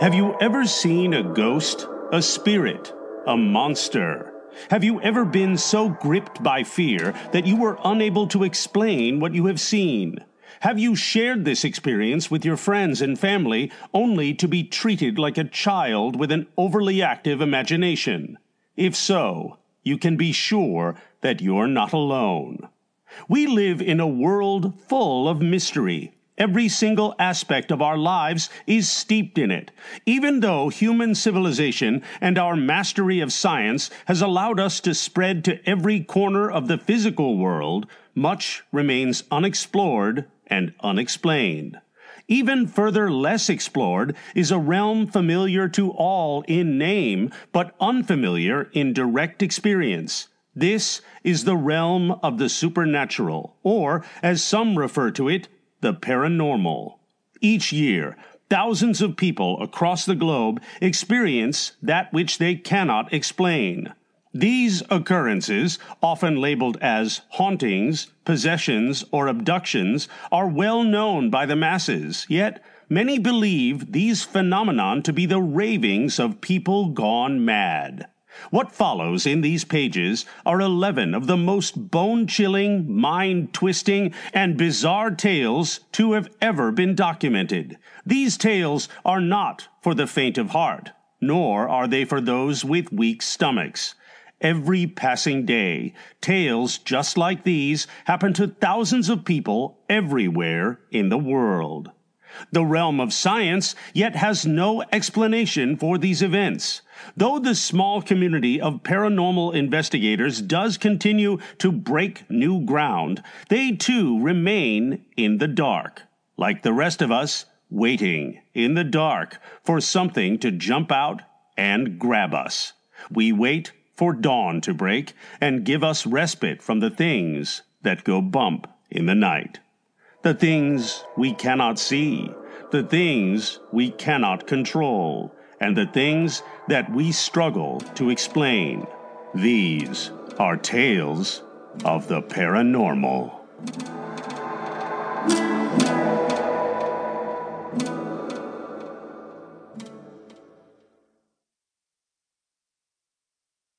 Have you ever seen a ghost, a spirit, a monster? Have you ever been so gripped by fear that you were unable to explain what you have seen? Have you shared this experience with your friends and family only to be treated like a child with an overly active imagination? If so, you can be sure that you're not alone. We live in a world full of mystery. Every single aspect of our lives is steeped in it. Even though human civilization and our mastery of science has allowed us to spread to every corner of the physical world, much remains unexplored and unexplained. Even further less explored is a realm familiar to all in name, but unfamiliar in direct experience. This is the realm of the supernatural, or, as some refer to it, the paranormal. Each year, thousands of people across the globe experience that which they cannot explain. These occurrences, often labeled as hauntings, possessions, or abductions, are well known by the masses, yet many believe these phenomena to be the ravings of people gone mad. What follows in these pages are 11 of the most bone chilling, mind twisting, and bizarre tales to have ever been documented. These tales are not for the faint of heart, nor are they for those with weak stomachs. Every passing day, tales just like these happen to thousands of people everywhere in the world. The realm of science yet has no explanation for these events. Though the small community of paranormal investigators does continue to break new ground, they too remain in the dark, like the rest of us, waiting in the dark for something to jump out and grab us. We wait for dawn to break and give us respite from the things that go bump in the night. The things we cannot see, the things we cannot control, and the things that we struggle to explain. These are tales of the paranormal.